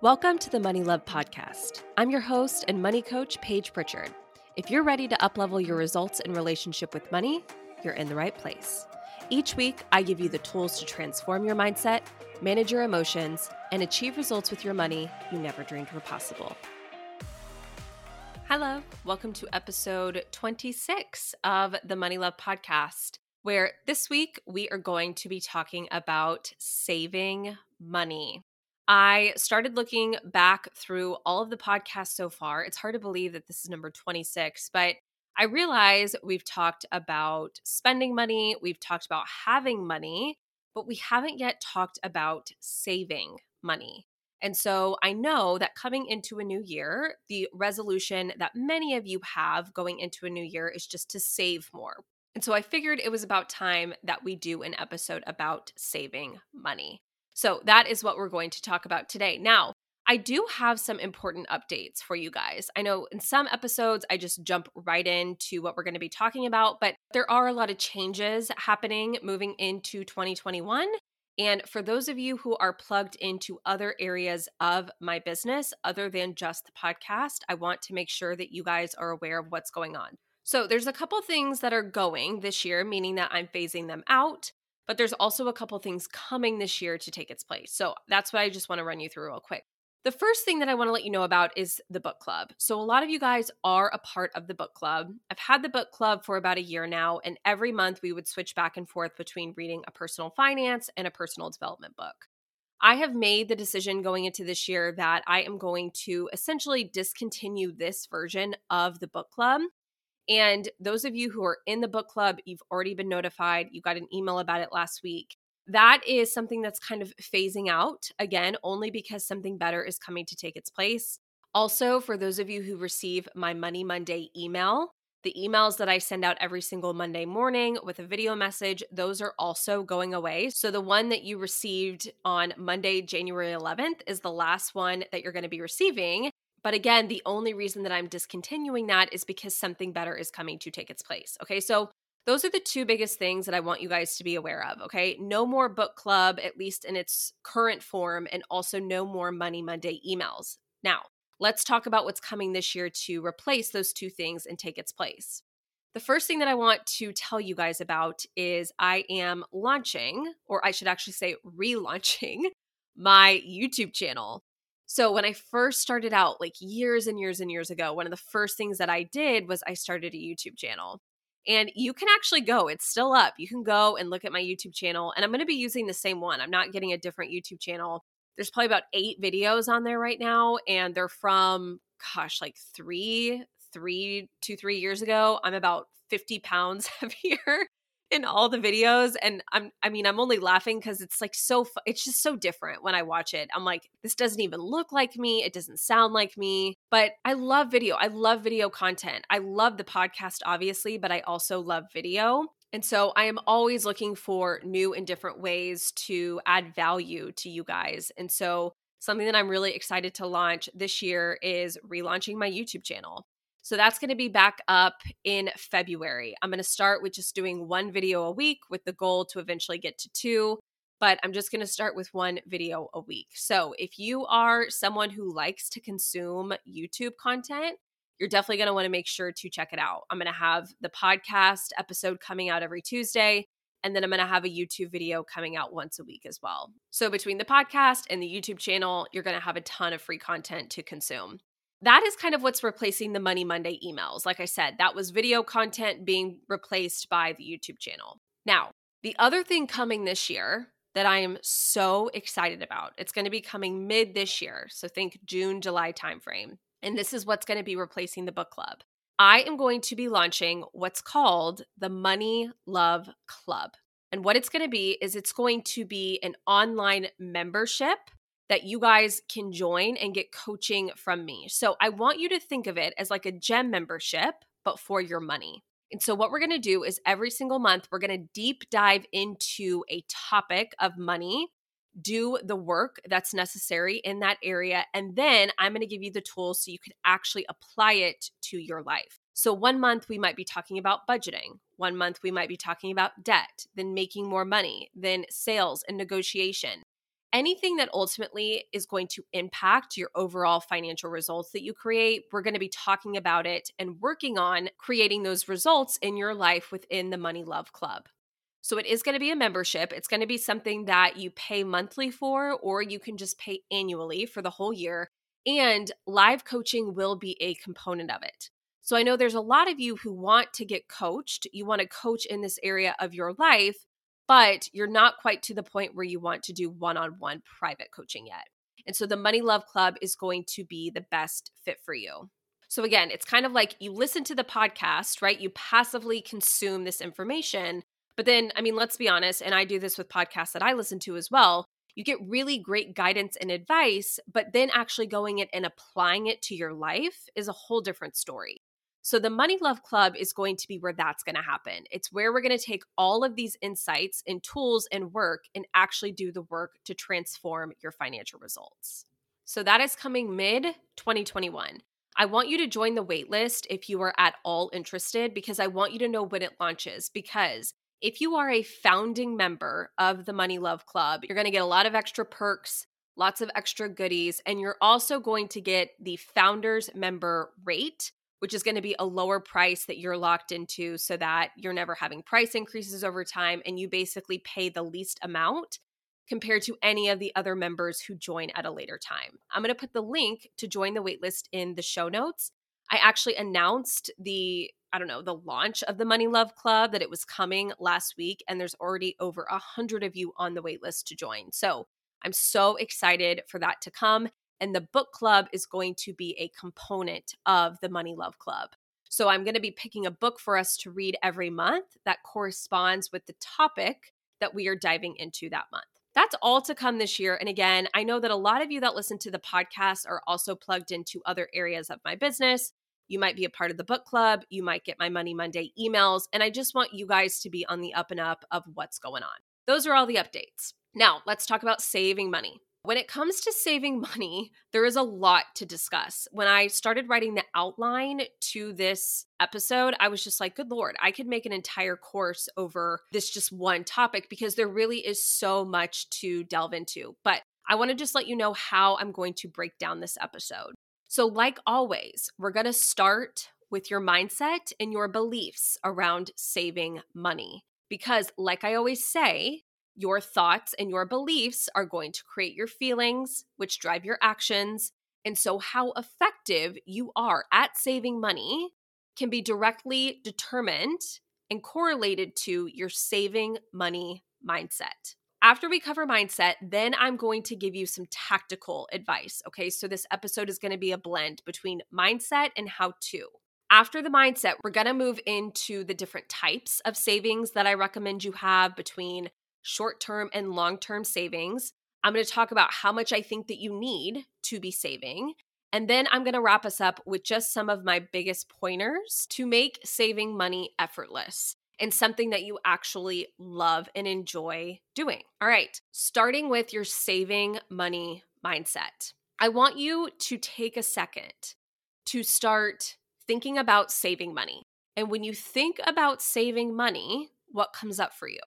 Welcome to the Money Love Podcast. I'm your host and money coach, Paige Pritchard. If you're ready to uplevel your results in relationship with money, you're in the right place. Each week, I give you the tools to transform your mindset, manage your emotions, and achieve results with your money you never dreamed were possible. Hello, welcome to episode 26 of the Money Love Podcast, where this week we are going to be talking about saving money. I started looking back through all of the podcasts so far. It's hard to believe that this is number 26, but I realize we've talked about spending money, we've talked about having money, but we haven't yet talked about saving money. And so I know that coming into a new year, the resolution that many of you have going into a new year is just to save more. And so I figured it was about time that we do an episode about saving money. So that is what we're going to talk about today. Now, I do have some important updates for you guys. I know in some episodes I just jump right into what we're going to be talking about, but there are a lot of changes happening moving into 2021. And for those of you who are plugged into other areas of my business other than just the podcast, I want to make sure that you guys are aware of what's going on. So, there's a couple things that are going this year, meaning that I'm phasing them out but there's also a couple things coming this year to take its place. So that's what I just want to run you through real quick. The first thing that I want to let you know about is the book club. So, a lot of you guys are a part of the book club. I've had the book club for about a year now, and every month we would switch back and forth between reading a personal finance and a personal development book. I have made the decision going into this year that I am going to essentially discontinue this version of the book club and those of you who are in the book club, you've already been notified. You got an email about it last week. That is something that's kind of phasing out again, only because something better is coming to take its place. Also, for those of you who receive my Money Monday email, the emails that I send out every single Monday morning with a video message, those are also going away. So the one that you received on Monday, January 11th, is the last one that you're going to be receiving. But again, the only reason that I'm discontinuing that is because something better is coming to take its place. Okay. So those are the two biggest things that I want you guys to be aware of. Okay. No more book club, at least in its current form, and also no more Money Monday emails. Now, let's talk about what's coming this year to replace those two things and take its place. The first thing that I want to tell you guys about is I am launching, or I should actually say relaunching, my YouTube channel. So when I first started out, like years and years and years ago, one of the first things that I did was I started a YouTube channel. And you can actually go, it's still up. You can go and look at my YouTube channel. And I'm going to be using the same one. I'm not getting a different YouTube channel. There's probably about eight videos on there right now. And they're from, gosh, like three, three, two, three years ago. I'm about 50 pounds heavier in all the videos and i'm i mean i'm only laughing because it's like so fu- it's just so different when i watch it. I'm like this doesn't even look like me. It doesn't sound like me. But i love video. I love video content. I love the podcast obviously but i also love video. And so I am always looking for new and different ways to add value to you guys. And so something that I'm really excited to launch this year is relaunching my YouTube channel. So that's going to be back up in February. I'm going to start with just doing one video a week with the goal to eventually get to two, but I'm just going to start with one video a week. So if you are someone who likes to consume YouTube content, you're definitely going to want to make sure to check it out. I'm going to have the podcast episode coming out every Tuesday. And then I'm going to have a YouTube video coming out once a week as well. So, between the podcast and the YouTube channel, you're going to have a ton of free content to consume that is kind of what's replacing the Money Monday emails. Like I said, that was video content being replaced by the YouTube channel. Now, the other thing coming this year that I am so excited about, it's going to be coming mid this year. So think June, July timeframe. And this is what's going to be replacing the book club. I am going to be launching what's called the Money Love Club. And what it's going to be is it's going to be an online membership that you guys can join and get coaching from me. So I want you to think of it as like a gem membership, but for your money. And so, what we're going to do is every single month, we're going to deep dive into a topic of money, do the work that's necessary in that area. And then I'm going to give you the tools so you can actually apply it to your life. So, one month we might be talking about budgeting. One month we might be talking about debt, then making more money, then sales and negotiation. Anything that ultimately is going to impact your overall financial results that you create, we're going to be talking about it and working on creating those results in your life within the Money Love Club. So it is going to be a membership. It's going to be something that you pay monthly for, or you can just pay annually for the whole year. And live coaching will be a component of it. So I know there's a lot of you who want to get coached. You want to coach in this area of your life, but you're not quite to the point where you want to do one on one private coaching yet. And so the Money Love Club is going to be the best fit for you. So again, it's kind of like you listen to the podcast, right? You passively consume this information. But then, I mean, let's be honest, and I do this with podcasts that I listen to as well. You get really great guidance and advice, but then actually going it and applying it to your life is a whole different story. So, the Money Love Club is going to be where that's going to happen. It's where we're going to take all of these insights and tools and work and actually do the work to transform your financial results. So, that is coming mid 2021. I want you to join the waitlist if you are at all interested because I want you to know when it launches. Because if you are a founding member of the Money Love Club, you're going to get a lot of extra perks, lots of extra goodies, and you're also going to get the founders member rate which is going to be a lower price that you're locked into so that you're never having price increases over time and you basically pay the least amount compared to any of the other members who join at a later time. I'm going to put the link to join the waitlist in the show notes. I actually announced the I don't know, the launch of the Money Love Club that it was coming last week and there's already over a 100 of you on the waitlist to join. So, I'm so excited for that to come. And the book club is going to be a component of the Money Love Club. So I'm going to be picking a book for us to read every month that corresponds with the topic that we are diving into that month. That's all to come this year. And again, I know that a lot of you that listen to the podcast are also plugged into other areas of my business. You might be a part of the book club. You might get my Money Monday emails. And I just want you guys to be on the up and up of what's going on. Those are all the updates. Now, let's talk about saving money. When it comes to saving money, there is a lot to discuss. When I started writing the outline to this episode, I was just like, good Lord, I could make an entire course over this just one topic because there really is so much to delve into. But I want to just let you know how I'm going to break down this episode. So, like always, we're going to start with your mindset and your beliefs around saving money. Because, like I always say, your thoughts and your beliefs are going to create your feelings, which drive your actions. And so, how effective you are at saving money can be directly determined and correlated to your saving money mindset. After we cover mindset, then I'm going to give you some tactical advice. Okay, so this episode is going to be a blend between mindset and how to. After the mindset, we're going to move into the different types of savings that I recommend you have between short term and long term savings. I'm going to talk about how much I think that you need to be saving. And then I'm going to wrap us up with just some of my biggest pointers to make saving money effortless and something that you actually love and enjoy doing. All right, starting with your saving money mindset. I want you to take a second to start thinking about saving money. And when you think about saving money, what comes up for you?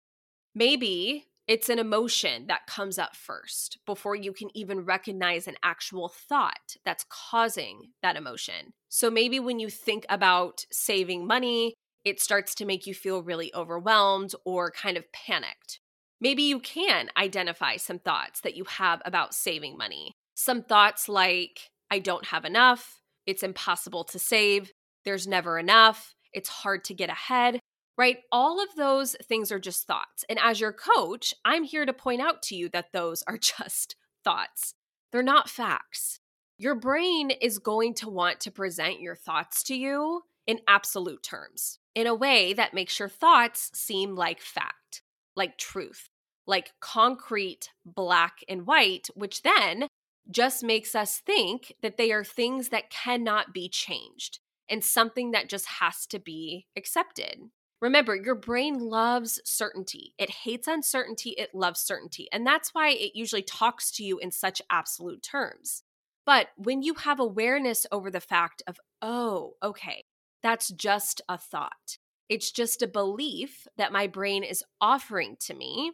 Maybe it's an emotion that comes up first before you can even recognize an actual thought that's causing that emotion. So maybe when you think about saving money, it starts to make you feel really overwhelmed or kind of panicked. Maybe you can identify some thoughts that you have about saving money. Some thoughts like, I don't have enough, it's impossible to save, there's never enough, it's hard to get ahead right? All of those things are just thoughts. And as your coach, I'm here to point out to you that those are just thoughts. They're not facts. Your brain is going to want to present your thoughts to you in absolute terms, in a way that makes your thoughts seem like fact, like truth, like concrete black and white, which then just makes us think that they are things that cannot be changed and something that just has to be accepted. Remember, your brain loves certainty. It hates uncertainty, it loves certainty. And that's why it usually talks to you in such absolute terms. But when you have awareness over the fact of, oh, okay, that's just a thought, it's just a belief that my brain is offering to me,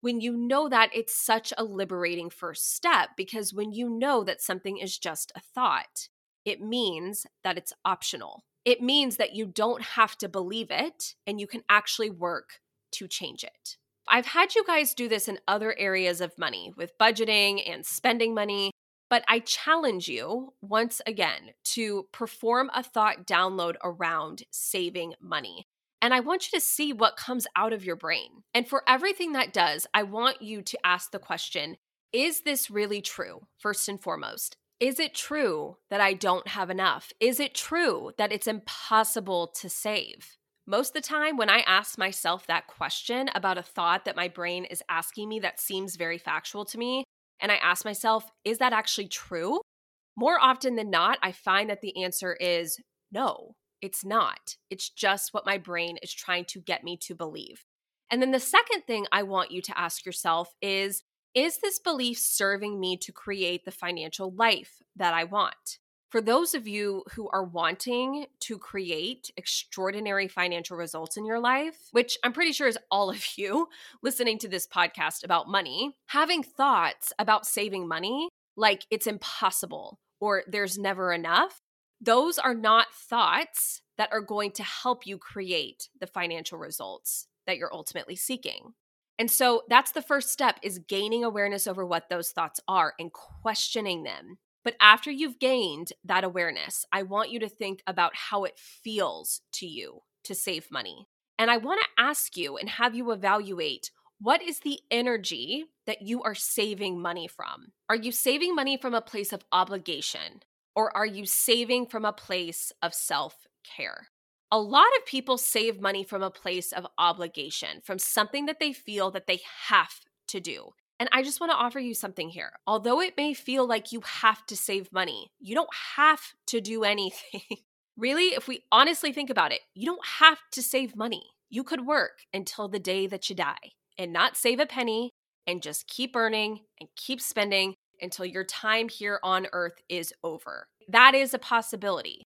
When you know that, it's such a liberating first step because when you know that something is just a thought, it means that it's optional. It means that you don't have to believe it and you can actually work to change it. I've had you guys do this in other areas of money with budgeting and spending money, but I challenge you once again to perform a thought download around saving money. And I want you to see what comes out of your brain. And for everything that does, I want you to ask the question Is this really true? First and foremost. Is it true that I don't have enough? Is it true that it's impossible to save? Most of the time, when I ask myself that question about a thought that my brain is asking me that seems very factual to me, and I ask myself, is that actually true? More often than not, I find that the answer is no, it's not. It's just what my brain is trying to get me to believe. And then the second thing I want you to ask yourself is Is this belief serving me to create the financial life that I want? For those of you who are wanting to create extraordinary financial results in your life, which I'm pretty sure is all of you listening to this podcast about money, having thoughts about saving money like it's impossible or there's never enough those are not thoughts that are going to help you create the financial results that you're ultimately seeking. And so that's the first step is gaining awareness over what those thoughts are and questioning them. But after you've gained that awareness, I want you to think about how it feels to you to save money. And I want to ask you and have you evaluate what is the energy that you are saving money from? Are you saving money from a place of obligation? Or are you saving from a place of self care? A lot of people save money from a place of obligation, from something that they feel that they have to do. And I just want to offer you something here. Although it may feel like you have to save money, you don't have to do anything. really, if we honestly think about it, you don't have to save money. You could work until the day that you die and not save a penny and just keep earning and keep spending until your time here on earth is over. That is a possibility.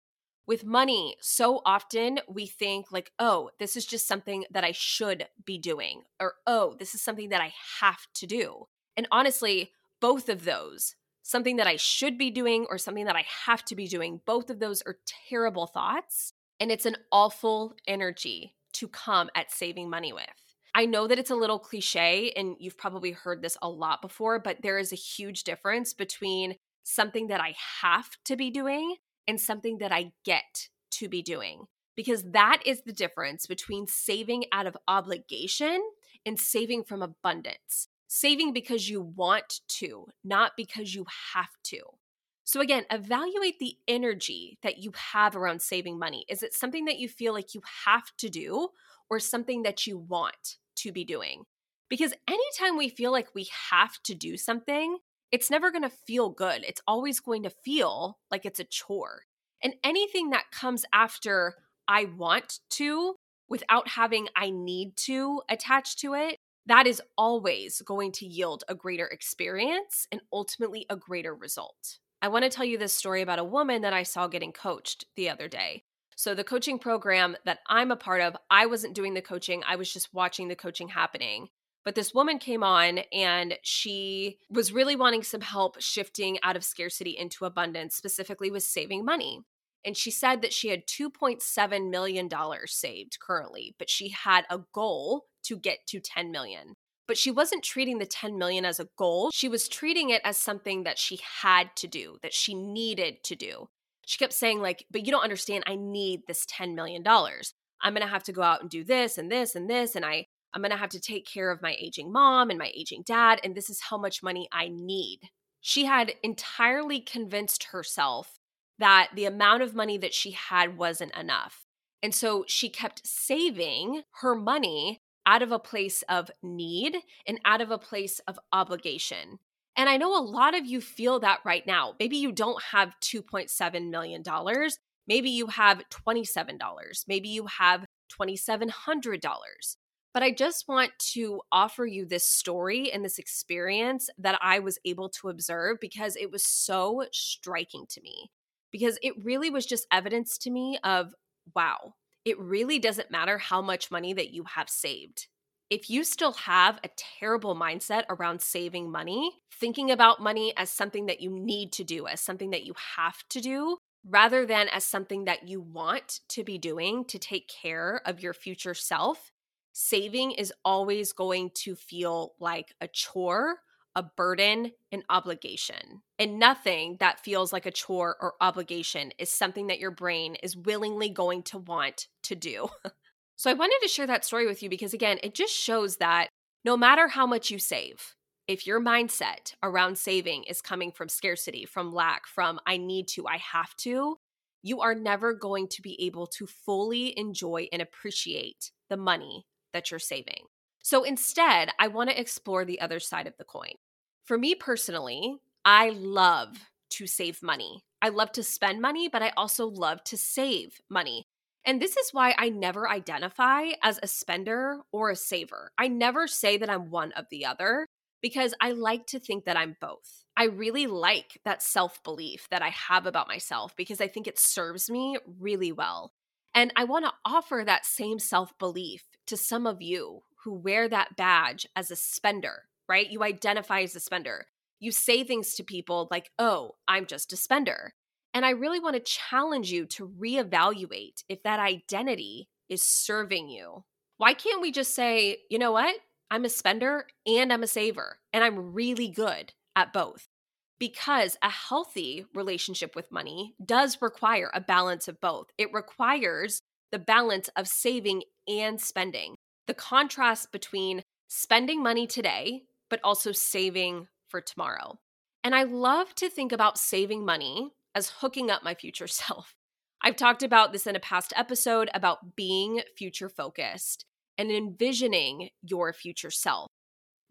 With money, so often we think, like, oh, this is just something that I should be doing, or oh, this is something that I have to do. And honestly, both of those, something that I should be doing or something that I have to be doing, both of those are terrible thoughts. And it's an awful energy to come at saving money with. I know that it's a little cliche and you've probably heard this a lot before, but there is a huge difference between something that I have to be doing and something that I get to be doing. Because that is the difference between saving out of obligation and saving from abundance. Saving because you want to, not because you have to. So, again, evaluate the energy that you have around saving money. Is it something that you feel like you have to do or something that you want? to be doing. Because anytime we feel like we have to do something, it's never going to feel good. It's always going to feel like it's a chore. And anything that comes after I want to without having I need to attached to it, that is always going to yield a greater experience and ultimately a greater result. I want to tell you this story about a woman that I saw getting coached the other day. So, the coaching program that I'm a part of, I wasn't doing the coaching, I was just watching the coaching happening. But this woman came on and she was really wanting some help shifting out of scarcity into abundance, specifically with saving money. And she said that she had $2.7 million saved currently, but she had a goal to get to 10 million. But she wasn't treating the 10 million as a goal. She was treating it as something that she had to do, that she needed to do she kept saying like but you don't understand i need this 10 million dollars i'm going to have to go out and do this and this and this and i i'm going to have to take care of my aging mom and my aging dad and this is how much money i need she had entirely convinced herself that the amount of money that she had wasn't enough and so she kept saving her money out of a place of need and out of a place of obligation and I know a lot of you feel that right now. Maybe you don't have $2.7 million. Maybe you have $27. Maybe you have $2,700. But I just want to offer you this story and this experience that I was able to observe because it was so striking to me. Because it really was just evidence to me of wow, it really doesn't matter how much money that you have saved. if you still have a terrible mindset around saving money, thinking about money as something that you need to do, as something that you have to do, rather than as something that you want to be doing to take care of your future self, saving is always going to feel like a chore, a burden, an obligation. And nothing that feels like a chore or obligation is something that your brain is willingly going to want to do. So I wanted to share that story with you because, again, it just shows that no matter how much you save, if your mindset around saving is coming from scarcity, from lack, from I need to, I have to, you are never going to be able to fully enjoy and appreciate the money that you're saving. So instead, I want to explore the other side of the coin. For me personally, I love to save money. I love to spend money, but I also love to save money. And this is why I never identify as a spender or a saver. I never say that I'm one of the other because I like to think that I'm both. I really like that self belief that I have about myself because I think it serves me really well. And I want to offer that same self belief to some of you who wear that badge as a spender, right? You identify as a spender. You say things to people like, oh, I'm just a spender. And I really want to challenge you to reevaluate if that identity is serving you. Why can't we just say, you know what? I'm a spender and I'm a saver, and I'm really good at both. Because a healthy relationship with money does require a balance of both. It requires the balance of saving and spending, the contrast between spending money today, but also saving for tomorrow. And I love to think about saving money as hooking up my future self. I've talked about this in a past episode about being future focused and envisioning your future self,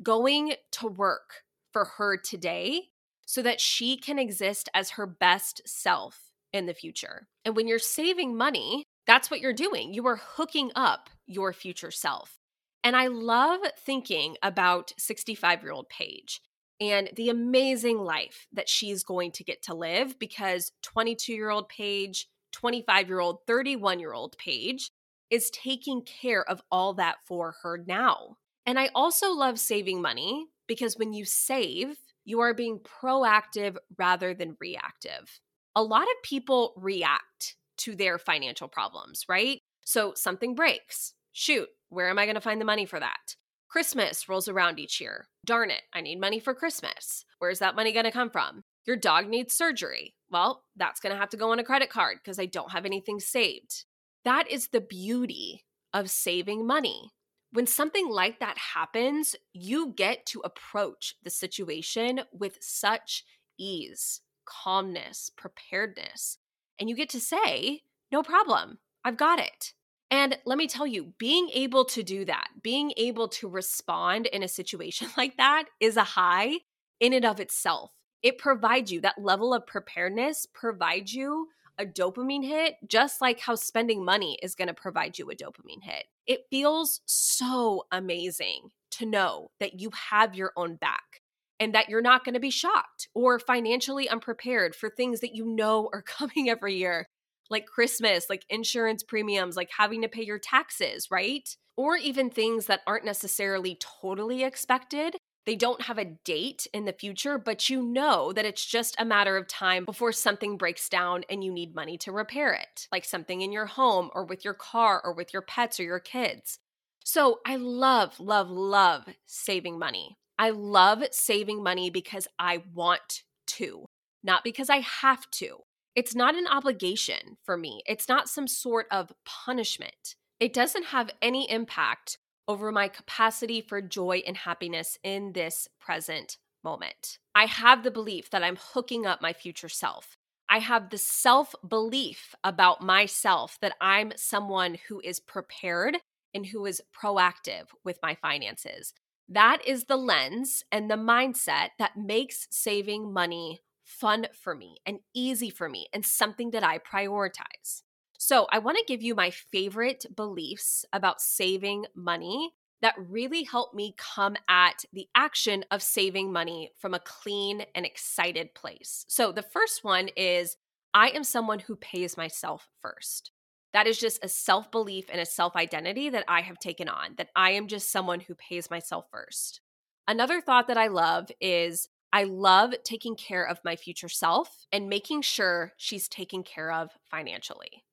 going to work for her today so that she can exist as her best self in the future. And when you're saving money, that's what you're doing. You are hooking up your future self. And I love thinking about 65 year old Paige and the amazing life that she's going to get to live because 22 year old Paige, 25 year old, 31 year old Paige is taking care of all that for her now. And I also love saving money because when you save, you are being proactive rather than reactive. A lot of people react to their financial problems, right? So something breaks. Shoot, where am I going to find the money for that? Christmas rolls around each year. Darn it, I need money for Christmas. Where's that money going to come from? Your dog needs surgery. Well, that's going to have to go on a credit card because I don't have anything saved. That is the beauty of saving money. When something like that happens, you get to approach the situation with such ease, calmness, preparedness, and you get to say, No problem, I've got it. And let me tell you, being able to do that, being able to respond in a situation like that is a high in and of itself. It provides you that level of preparedness, provides you a dopamine hit, just like how spending money is going to provide you a dopamine hit. It feels so amazing to know that you have your own back and that you're not going to be shocked or financially unprepared for things that you know are coming every year like Christmas, like insurance premiums, like having to pay your taxes, right? Or even things that aren't necessarily totally expected. They don't have a date in the future, but you know that it's just a matter of time before something breaks down and you need money to repair it, like something in your home or with your car or with your pets or your kids. So I love, love, love saving money. I love saving money because I want to, not because I have to. It's not an obligation for me. It's not some sort of punishment. It doesn't have any impact over my capacity for joy and happiness in this present moment. I have the belief that I'm hooking up my future self. I have the self belief about myself that I'm someone who is prepared and who is proactive with my finances. That is the lens and the mindset that makes saving money fun for me and easy for me and something that I prioritize. So, I want to give you my favorite beliefs about saving money that really help me come at the action of saving money from a clean and excited place. So, the first one is I am someone who pays myself first. That is just a self belief and a self identity that I have taken on, that I am just someone who pays myself first. Another thought that I love is I love taking care of my future self and making sure she's taken care of financially.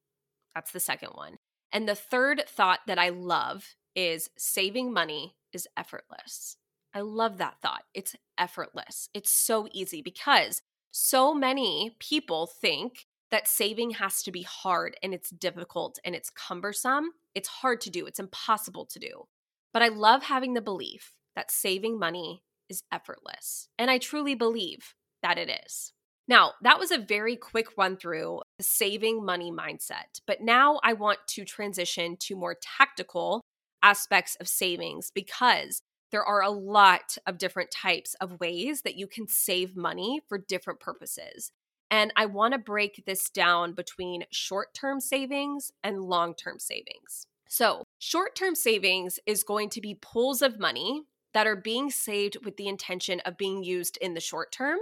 That's the second one. And the third thought that I love is saving money is effortless. I love that thought. It's effortless. It's so easy because so many people think that saving has to be hard and it's difficult and it's cumbersome. It's hard to do, it's impossible to do. But I love having the belief that saving money is effortless. And I truly believe that it is. Now, that was a very quick run through the saving money mindset. But now I want to transition to more tactical aspects of savings because there are a lot of different types of ways that you can save money for different purposes. And I want to break this down between short term savings and long term savings. So, short term savings is going to be pools of money that are being saved with the intention of being used in the short term.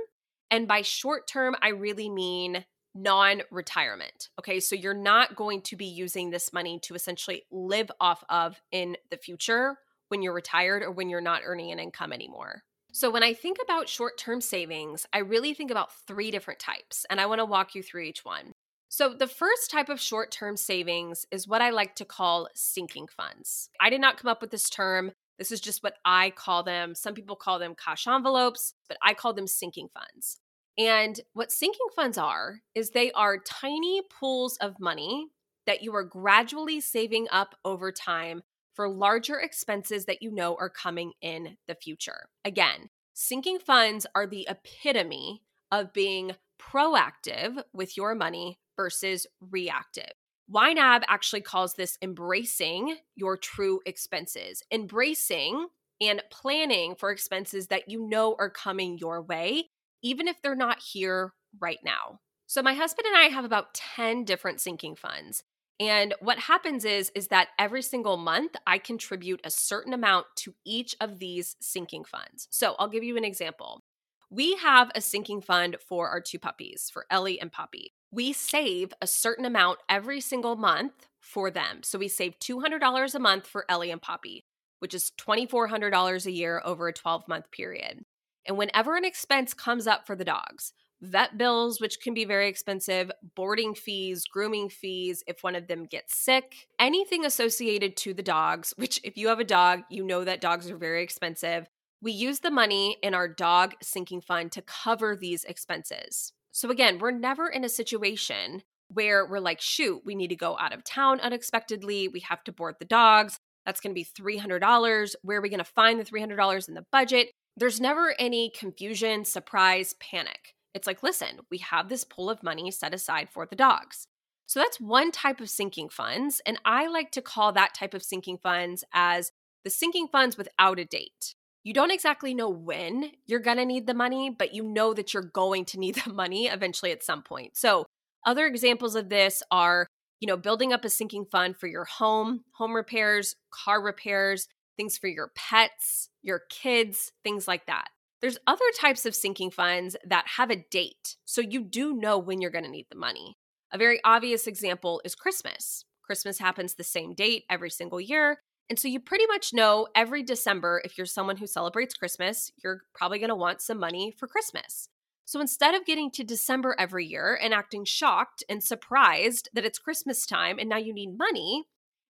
And by short term, I really mean non retirement. Okay, so you're not going to be using this money to essentially live off of in the future when you're retired or when you're not earning an income anymore. So, when I think about short term savings, I really think about three different types, and I want to walk you through each one. So, the first type of short term savings is what I like to call sinking funds. I did not come up with this term. This is just what I call them. Some people call them cash envelopes, but I call them sinking funds. And what sinking funds are is they are tiny pools of money that you are gradually saving up over time for larger expenses that you know are coming in the future. Again, sinking funds are the epitome of being proactive with your money versus reactive. YNAB actually calls this embracing your true expenses, embracing and planning for expenses that you know are coming your way, even if they're not here right now. So, my husband and I have about 10 different sinking funds. And what happens is is that every single month I contribute a certain amount to each of these sinking funds. So, I'll give you an example. We have a sinking fund for our two puppies, for Ellie and Poppy. We save a certain amount every single month for them. So we save $200 a month for Ellie and Poppy, which is $2,400 a year over a 12 month period. And whenever an expense comes up for the dogs, vet bills, which can be very expensive, boarding fees, grooming fees, if one of them gets sick, anything associated to the dogs, which if you have a dog, you know that dogs are very expensive. We use the money in our dog sinking fund to cover these expenses. So again, we're never in a situation where we're like, shoot, we need to go out of town unexpectedly. We have to board the dogs. That's going to be $300. Where are we going to find the $300 in the budget? There's never any confusion, surprise, panic. It's like, listen, we have this pool of money set aside for the dogs. So that's one type of sinking funds. And I like to call that type of sinking funds as the sinking funds without a date. You don't exactly know when you're going to need the money, but you know that you're going to need the money eventually at some point. So, other examples of this are, you know, building up a sinking fund for your home, home repairs, car repairs, things for your pets, your kids, things like that. There's other types of sinking funds that have a date, so you do know when you're going to need the money. A very obvious example is Christmas. Christmas happens the same date every single year. And so you pretty much know every December, if you're someone who celebrates Christmas, you're probably going to want some money for Christmas. So instead of getting to December every year and acting shocked and surprised that it's Christmas time and now you need money,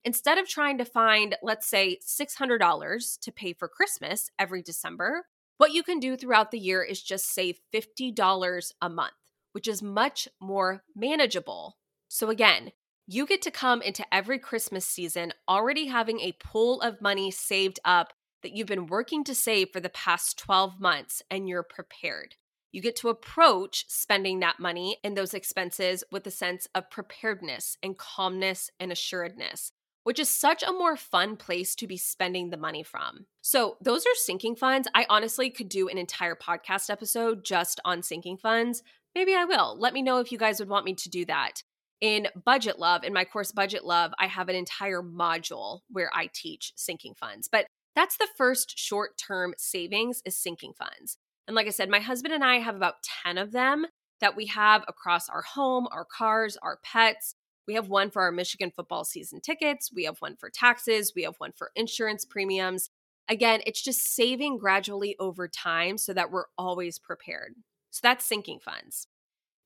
instead of trying to find, let's say, $600 to pay for Christmas every December, what you can do throughout the year is just save $50 a month, which is much more manageable. So, again, you get to come into every Christmas season already having a pool of money saved up that you've been working to save for the past 12 months and you're prepared. You get to approach spending that money and those expenses with a sense of preparedness and calmness and assuredness which is such a more fun place to be spending the money from. So, those are sinking funds. I honestly could do an entire podcast episode just on sinking funds. Maybe I will. Let me know if you guys would want me to do that. In Budget Love, in my course Budget Love, I have an entire module where I teach sinking funds. But that's the first short term savings is sinking funds. And like I said, my husband and I have about 10 of them that we have across our home, our cars, our pets We have one for our Michigan football season tickets, we have one for taxes, we have one for insurance premiums. Again, it's just saving gradually over time so that we're always prepared. So that's sinking funds.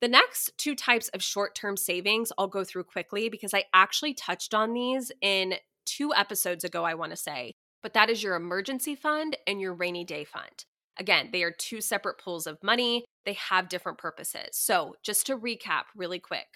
The next two types of short term savings I'll go through quickly because I actually touched on these in two episodes ago, I want to say, but that is your emergency fund and your rainy day fund. Again, they are two separate pools of money, they have different purposes. So, just to recap really quick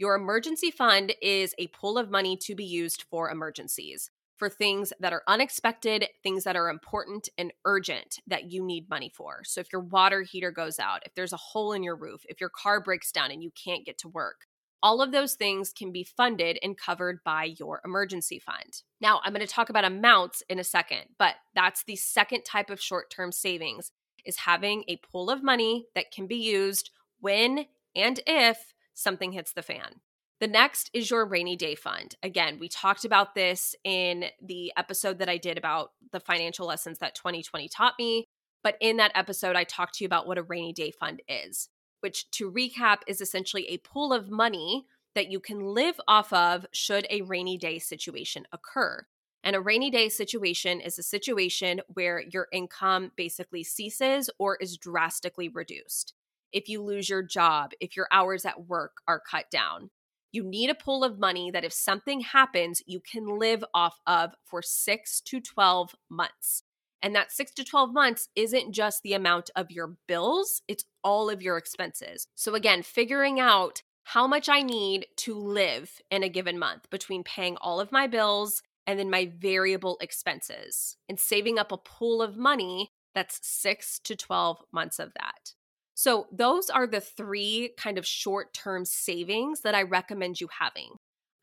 your emergency fund is a pool of money to be used for emergencies for things that are unexpected, things that are important and urgent that you need money for. So, if your water heater goes out, if there's a hole in your roof, if your car breaks down and you can't get to work, all of those things can be funded and covered by your emergency fund. Now, I'm going to talk about amounts in a second, but that's the second type of short-term savings is having a pool of money that can be used when and if something hits the fan. The next is your rainy day fund. Again, we talked about this in the episode that I did about the financial lessons that 2020 taught me. But in that episode, I talked to you about what a rainy day fund is, which to recap is essentially a pool of money that you can live off of should a rainy day situation occur. And a rainy day situation is a situation where your income basically ceases or is drastically reduced. If you lose your job, if your hours at work are cut down, you need a pool of money that if something happens, you can live off of for six to 12 months. And that six to 12 months isn't just the amount of your bills, it's all of your expenses. So, again, figuring out how much I need to live in a given month between paying all of my bills and then my variable expenses and saving up a pool of money that's six to 12 months of that. So, those are the three kind of short term savings that I recommend you having.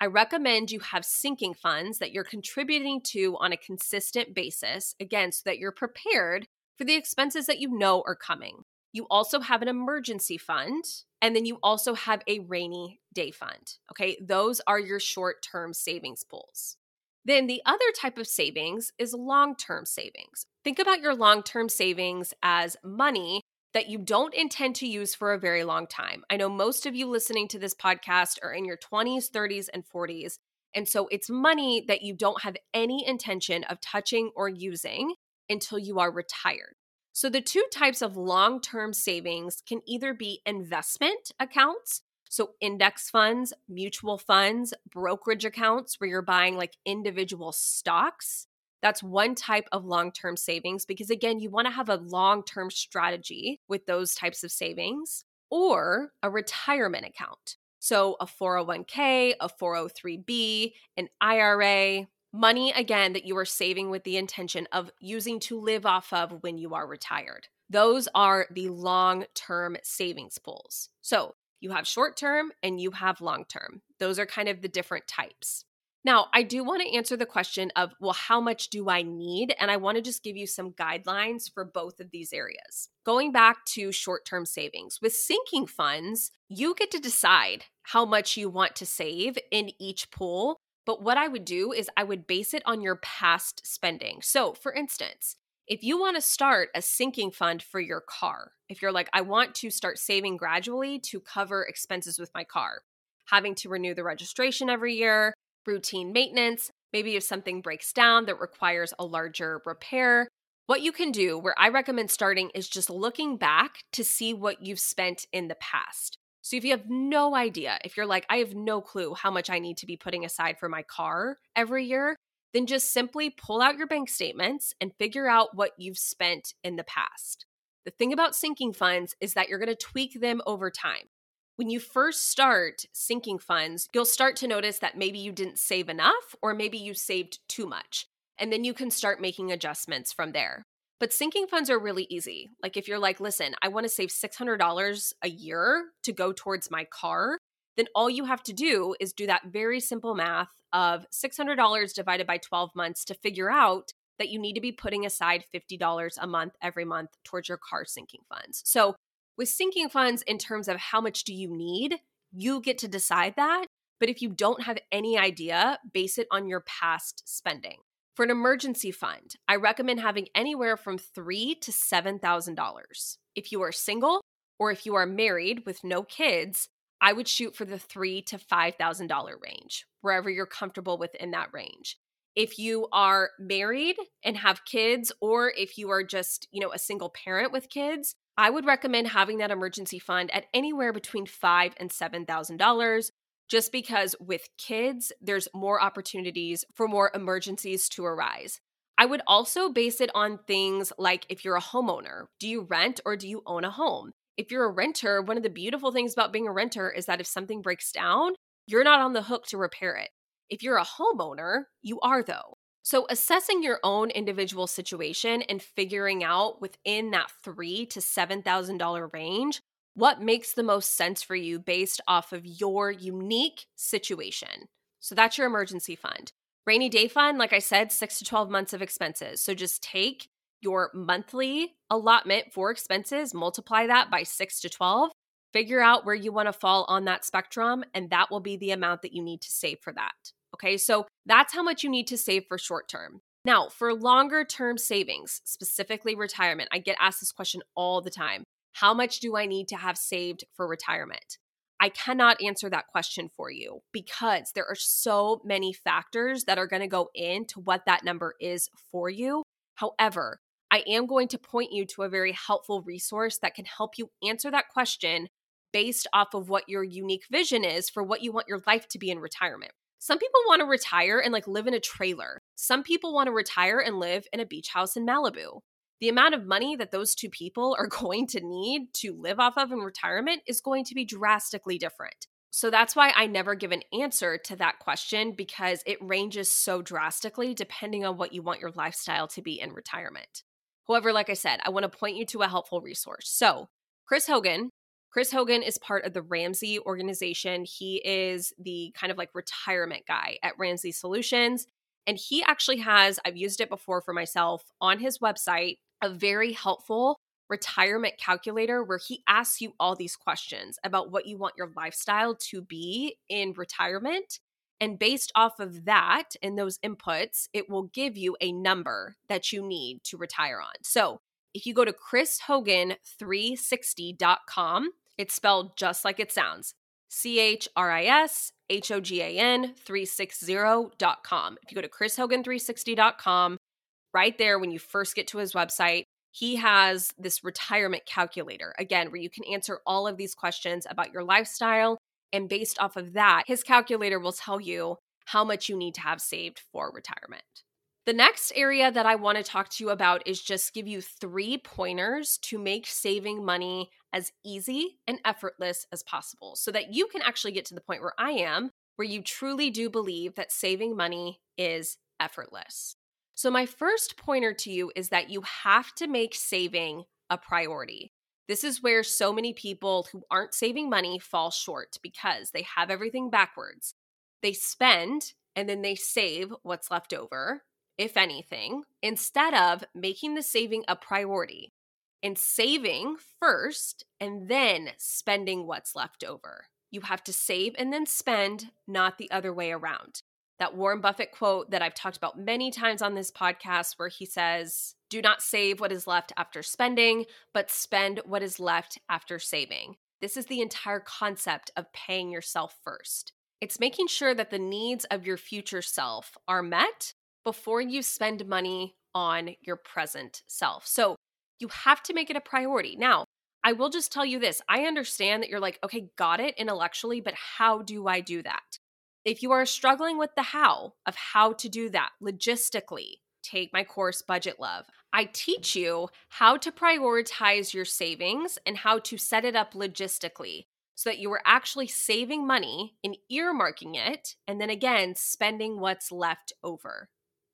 I recommend you have sinking funds that you're contributing to on a consistent basis, again, so that you're prepared for the expenses that you know are coming. You also have an emergency fund, and then you also have a rainy day fund. Okay, those are your short term savings pools. Then the other type of savings is long term savings. Think about your long term savings as money that you don't intend to use for a very long time. I know most of you listening to this podcast are in your 20s, 30s, and 40s. And so it's money that you don't have any intention of touching or using until you are retired. So the two types of long term savings can either be investment accounts, so index funds, mutual funds, brokerage accounts where you're buying like individual stocks that's one type of long term savings because, again, you want to have a long term strategy with those types of savings or a retirement account. So, a 401k, a 403b, an IRA, money again that you are saving with the intention of using to live off of when you are retired. Those are the long term savings pools. So, you have short term and you have long term. Those are kind of the different types. Now, I do want to answer the question of, well, how much do I need? And I want to just give you some guidelines for both of these areas. Going back to short term savings, with sinking funds, you get to decide how much you want to save in each pool. But what I would do is I would base it on your past spending. So, for instance, if you want to start a sinking fund for your car, if you're like, I want to start saving gradually to cover expenses with my car, having to renew the registration every year, routine maintenance, maybe if something breaks down that requires a larger repair. What you can do, where I recommend starting, is just looking back to see what you've spent in the past. So if you have no idea, if you're like, I have no clue how much I need to be putting aside for my car every year, then just simply pull out your bank statements and figure out what you've spent in the past. The thing about sinking funds is that you're going to tweak them over time when you first start sinking funds, you'll start to notice that maybe you didn't save enough or maybe you saved too much. And then you can start making adjustments from there. But sinking funds are really easy. Like if you're like, listen, I want to save $600 a year to go towards my car, then all you have to do is do that very simple math of $600 divided by 12 months to figure out that you need to be putting aside $50 a month every month towards your car sinking funds. So with sinking funds, in terms of how much do you need, you get to decide that. But if you don't have any idea, base it on your past spending. For an emergency fund, I recommend having anywhere from three to seven thousand dollars. If you are single or if you are married with no kids, I would shoot for the three to five thousand dollar range, wherever you're comfortable within that range. If you are married and have kids, or if you are just, you know, a single parent with kids, I would recommend having that emergency fund at anywhere between five and seven thousand dollars, just because with kids, there's more opportunities for more emergencies to arise. I would also base it on things like if you're a homeowner, do you rent or do you own a home? If you're a renter, one of the beautiful things about being a renter is that if something breaks down, you're not on the hook to repair it. If you're a homeowner, you are though. So, assessing your own individual situation and figuring out within that three to seven thousand dollar range what makes the most sense for you based off of your unique situation. So that's your emergency fund. Rainy day fund, like I said, six to 12 months of expenses. So just take your monthly allotment for expenses, multiply that by six to 12, figure out where you want to fall on that spectrum, and that will be the amount that you need to save for that. Okay, so that's how much you need to save for short term. Now, for longer term savings, specifically retirement, I get asked this question all the time How much do I need to have saved for retirement? I cannot answer that question for you because there are so many factors that are going to go into what that number is for you. However, I am going to point you to a very helpful resource that can help you answer that question based off of what your unique vision is for what you want your life to be in retirement. Some people want to retire and like live in a trailer. Some people want to retire and live in a beach house in Malibu the amount of money that those two people are going to need to live off of in retirement is going to be drastically different. So that's why I never give an answer to that question because it ranges so drastically depending on what you want your lifestyle to be in retirement. However, like I said, I want to point you to a helpful resource. So, Chris Hogan, Chris Hogan is part of the Ramsey organization. He is the kind of like retirement guy at Ramsey Solutions. And he actually has, I've used it before for myself on his website a very helpful retirement calculator where he asks you all these questions about what you want your lifestyle to be in retirement. And based off of that and those inputs, it will give you a number that you need to retire on. So if you go to chrishogan360.com, it's spelled just like it sounds C H R I S H O G A N 360.com. If you go to chrishogan360.com, right there when you first get to his website, he has this retirement calculator, again, where you can answer all of these questions about your lifestyle. And based off of that, his calculator will tell you how much you need to have saved for retirement. The next area that I want to talk to you about is just give you three pointers to make saving money as easy and effortless as possible so that you can actually get to the point where I am, where you truly do believe that saving money is effortless. So, my first pointer to you is that you have to make saving a priority. This is where so many people who aren't saving money fall short because they have everything backwards. They spend and then they save what's left over, if anything, instead of making the saving a priority and saving first and then spending what's left over. You have to save and then spend, not the other way around that Warren Buffett quote that I've talked about many times on this podcast, where he says, Do not save what is left after spending, but spend what is left after saving. This is the entire concept of paying yourself first. It's making sure that the needs of your future self are met before you spend money on your present self. So you have to make it a priority. Now, I will just tell you this I understand that you're like, okay, got it intellectually, but how do I do that? If you are struggling with the how of how to do that logistically, take my course Budget Love. I teach you how to prioritize your savings and how to set it up logistically so that you are actually saving money and earmarking it, and then again, spending what's left over.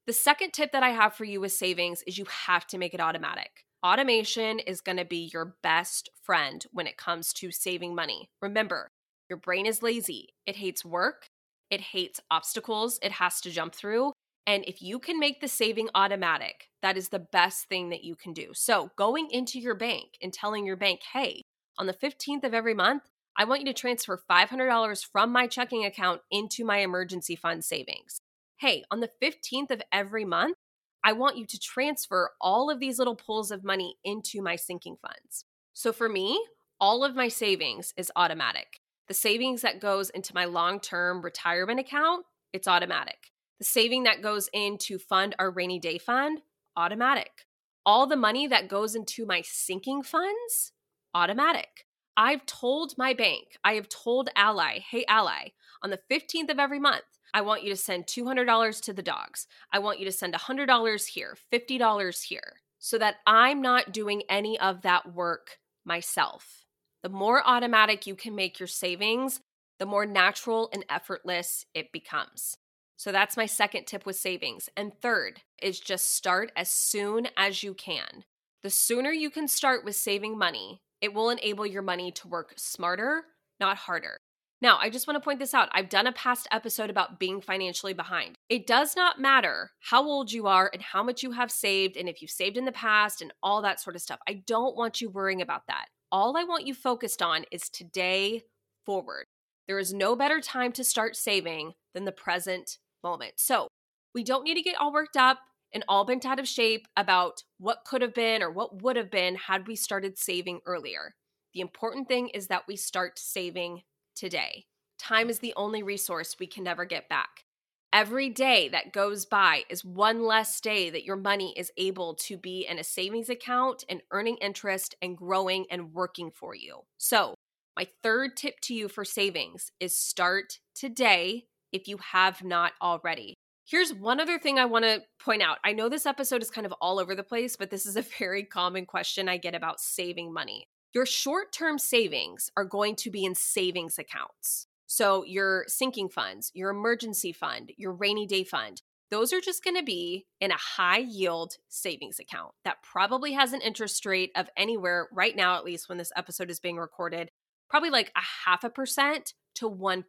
The second tip that I have for you with savings is you have to make it automatic. Automation is going to be your best friend when it comes to saving money. Remember, your brain is lazy, it hates work, it hates obstacles it has to jump through. And if you can make the saving automatic, that is the best thing that you can do. So, going into your bank and telling your bank, hey, on the 15th of every month, I want you to transfer $500 from my checking account into my emergency fund savings. Hey, on the 15th of every month, I want you to transfer all of these little pools of money into my sinking funds. So for me, all of my savings is automatic. The savings that goes into my long term retirement account, it's automatic. The saving that goes in to fund our rainy day fund, automatic. All the money that goes into my sinking funds, automatic. I've told my bank, I have told Ally, hey, Ally, on the 15th of every month, I want you to send $200 to the dogs. I want you to send $100 here, $50 here, so that I'm not doing any of that work myself. The more automatic you can make your savings, the more natural and effortless it becomes. So that's my second tip with savings. And third is just start as soon as you can. The sooner you can start with saving money, it will enable your money to work smarter, not harder. Now, I just want to point this out. I've done a past episode about being financially behind. It does not matter how old you are and how much you have saved, and if you've saved in the past and all that sort of stuff. I don't want you worrying about that. All I want you focused on is today forward. There is no better time to start saving than the present moment. So we don't need to get all worked up and all bent out of shape about what could have been or what would have been had we started saving earlier. The important thing is that we start saving today. Time is the only resource we can never get back. Every day that goes by is one less day that your money is able to be in a savings account and earning interest and growing and working for you. So, my third tip to you for savings is start today if you have not already. Here's one other thing I want to point out. I know this episode is kind of all over the place, but this is a very common question I get about saving money. Your short term savings are going to be in savings accounts. So, your sinking funds, your emergency fund, your rainy day fund, those are just going to be in a high yield savings account that probably has an interest rate of anywhere right now, at least when this episode is being recorded, probably like a half a percent to 1%.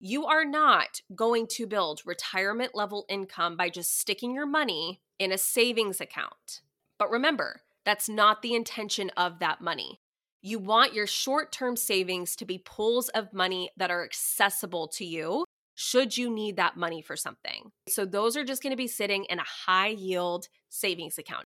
You are not going to build retirement level income by just sticking your money in a savings account. But remember, that's not the intention of that money. You want your short term savings to be pools of money that are accessible to you should you need that money for something. So, those are just going to be sitting in a high yield savings account.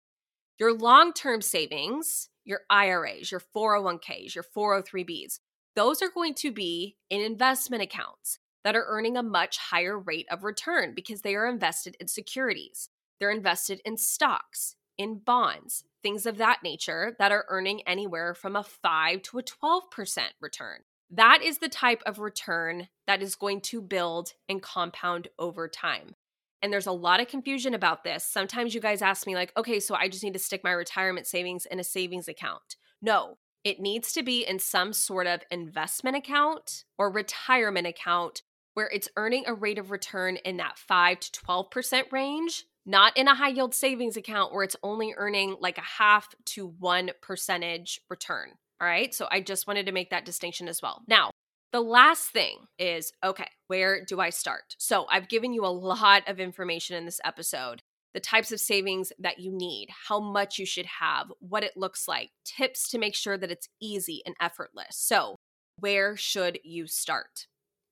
Your long term savings, your IRAs, your 401ks, your 403bs, those are going to be in investment accounts that are earning a much higher rate of return because they are invested in securities. They're invested in stocks, in bonds, things of that nature that are earning anywhere from a 5 to a 12% return. That is the type of return that is going to build and compound over time. And there's a lot of confusion about this. Sometimes you guys ask me, like, okay, so I just need to stick my retirement savings in a savings account. No, it needs to be in some sort of investment account or retirement account where it's earning a rate of return in that 5 to 12% range not in a high yield savings account where it's only earning like a half to one percentage return. All right. So I just wanted to make that distinction as well. Now, the last thing is okay, where do I start? So I've given you a lot of information in this episode the types of savings that you need, how much you should have, what it looks like, tips to make sure that it's easy and effortless. So, where should you start?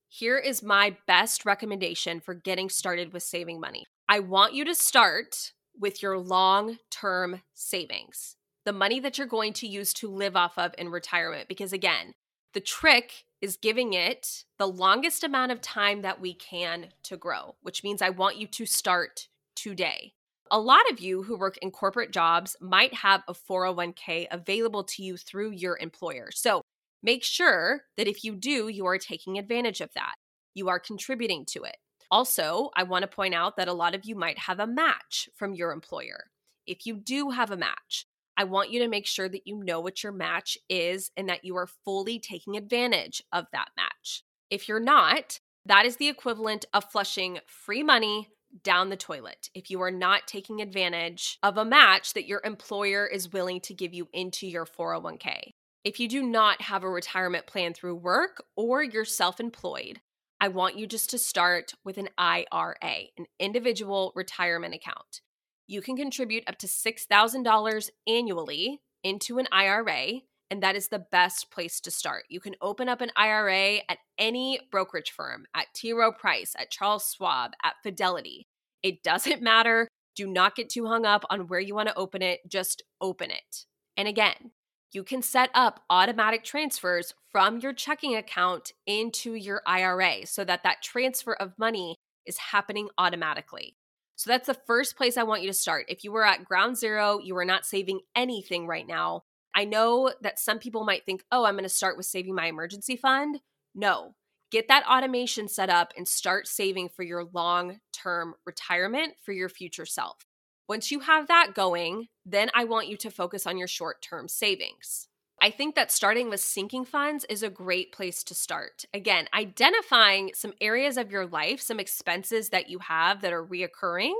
Here is my best recommendation for getting started with saving money. I want you to start with your long term savings, the money that you're going to use to live off of in retirement. Because again, the trick is giving it the longest amount of time that we can to grow, which means I want you to start today. A lot of you who work in corporate jobs might have a 401k available to you through your employer. So make sure that if you do, you are taking advantage of that. You are contributing to it. Also, I want to point out that a lot of you might have a match from your employer. If you do have a match, I want you to make sure that you know what your match is and that you are fully taking advantage of that match. If you're not, that is the equivalent of flushing free money down the toilet if you are not taking advantage of a match that your employer is willing to give you into your 401k. If you do not have a retirement plan through work or you're self employed, I want you just to start with an IRA, an individual retirement account. You can contribute up to $6,000 annually into an IRA, and that is the best place to start. You can open up an IRA at any brokerage firm, at T. Rowe Price, at Charles Schwab, at Fidelity. It doesn't matter. Do not get too hung up on where you want to open it, just open it. And again, you can set up automatic transfers from your checking account into your IRA so that that transfer of money is happening automatically. So that's the first place I want you to start. If you were at ground zero, you are not saving anything right now. I know that some people might think, oh, I'm going to start with saving my emergency fund. No, get that automation set up and start saving for your long term retirement for your future self. Once you have that going, then I want you to focus on your short term savings. I think that starting with sinking funds is a great place to start. Again, identifying some areas of your life, some expenses that you have that are reoccurring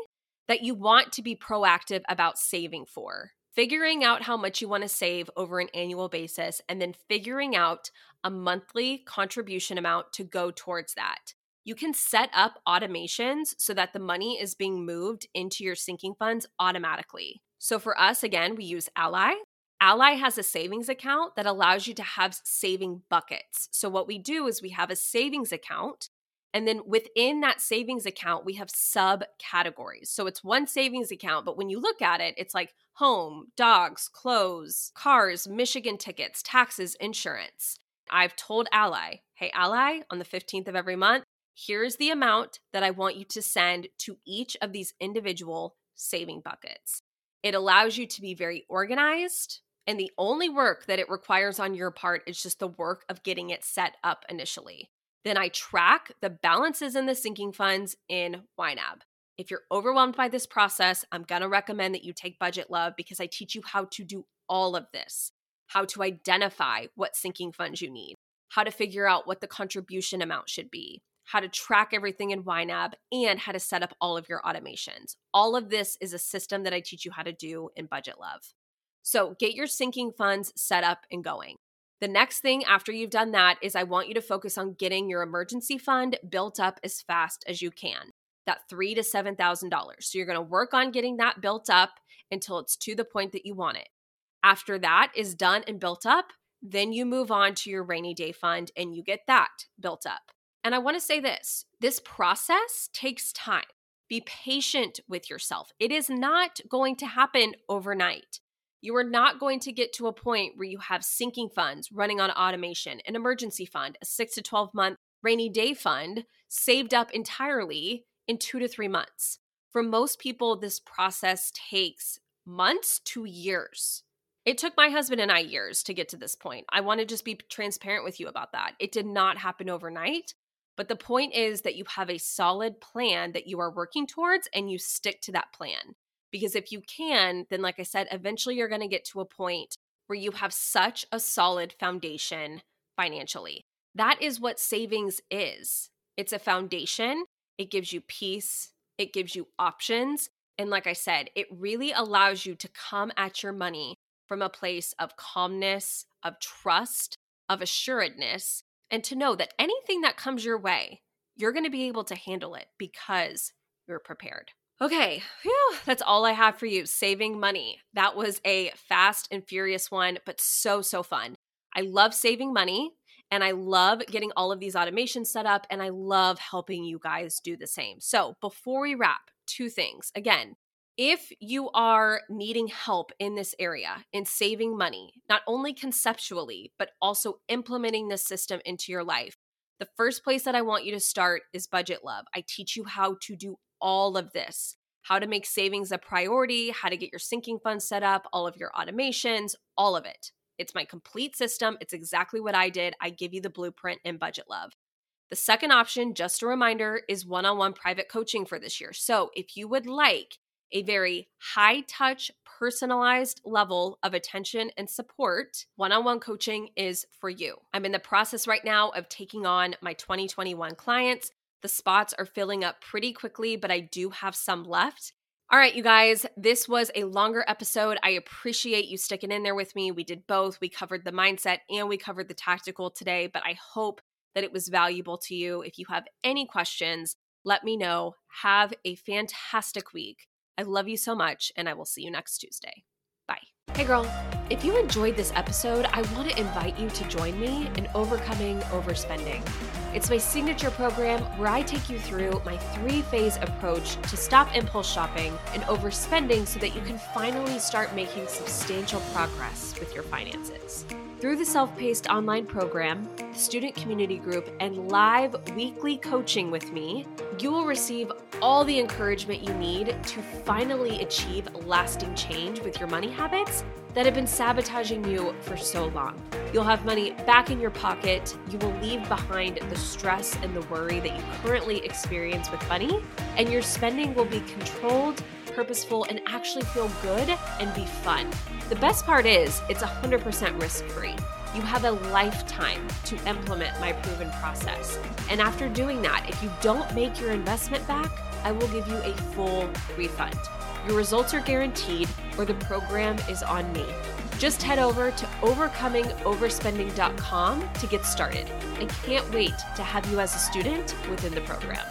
that you want to be proactive about saving for. Figuring out how much you want to save over an annual basis, and then figuring out a monthly contribution amount to go towards that you can set up automations so that the money is being moved into your sinking funds automatically. So for us, again, we use Ally. Ally has a savings account that allows you to have saving buckets. So what we do is we have a savings account. And then within that savings account, we have subcategories. So it's one savings account, but when you look at it, it's like home, dogs, clothes, cars, Michigan tickets, taxes, insurance. I've told Ally, hey, Ally, on the 15th of every month, here's the amount that I want you to send to each of these individual saving buckets. It allows you to be very organized. And the only work that it requires on your part is just the work of getting it set up initially. Then I track the balances in the sinking funds in YNAB. If you're overwhelmed by this process, I'm going to recommend that you take Budget Love because I teach you how to do all of this how to identify what sinking funds you need, how to figure out what the contribution amount should be, how to track everything in YNAB, and how to set up all of your automations. All of this is a system that I teach you how to do in Budget Love. So get your sinking funds set up and going. The next thing after you've done that is I want you to focus on getting your emergency fund built up as fast as you can. That three to seven thousand dollars. So you're going to work on getting that built up until it's to the point that you want it. After that is done and built up, then you move on to your rainy day fund and you get that built up. And I want to say this this process takes time. Be patient with yourself. It is not going to happen overnight. You are not going to get to a point where you have sinking funds running on automation, an emergency fund, a six to 12 month rainy day fund saved up entirely in two to three months. For most people, this process takes months to years. It took my husband and I years to get to this point. I want to just be transparent with you about that. It did not happen overnight. But the point is that you have a solid plan that you are working towards and you stick to that plan. Because if you can, then, like I said, eventually you're going to get to a point where you have such a solid foundation financially. That is what savings is it's a foundation, it gives you peace, it gives you options. And like I said, it really allows you to come at your money from a place of calmness, of trust, of assuredness, and to know that anything that comes your way, you're going to be able to handle it because you're prepared. Okay, whew, that's all I have for you. Saving money. That was a fast and furious one, but so, so fun. I love saving money and I love getting all of these automations set up and I love helping you guys do the same. So, before we wrap, two things. Again, if you are needing help in this area in saving money, not only conceptually, but also implementing this system into your life, the first place that I want you to start is Budget Love. I teach you how to do all of this how to make savings a priority, how to get your sinking fund set up, all of your automations, all of it. It's my complete system. It's exactly what I did. I give you the blueprint in Budget Love. The second option, just a reminder, is one on one private coaching for this year. So if you would like a very high touch, personalized level of attention and support, one on one coaching is for you. I'm in the process right now of taking on my 2021 clients. The spots are filling up pretty quickly, but I do have some left. All right, you guys, this was a longer episode. I appreciate you sticking in there with me. We did both. We covered the mindset and we covered the tactical today, but I hope that it was valuable to you. If you have any questions, let me know. Have a fantastic week. I love you so much, and I will see you next Tuesday. Bye. Hey, girl. If you enjoyed this episode, I want to invite you to join me in Overcoming Overspending. It's my signature program where I take you through my three phase approach to stop impulse shopping and overspending so that you can finally start making substantial progress with your finances. Through the self paced online program, the student community group, and live weekly coaching with me, you will receive all the encouragement you need to finally achieve lasting change with your money habits that have been sabotaging you for so long. You'll have money back in your pocket. You will leave behind the stress and the worry that you currently experience with money, and your spending will be controlled, purposeful, and actually feel good and be fun. The best part is, it's 100% risk free. You have a lifetime to implement my proven process. And after doing that, if you don't make your investment back, I will give you a full refund. Your results are guaranteed, or the program is on me. Just head over to overcomingoverspending.com to get started. I can't wait to have you as a student within the program.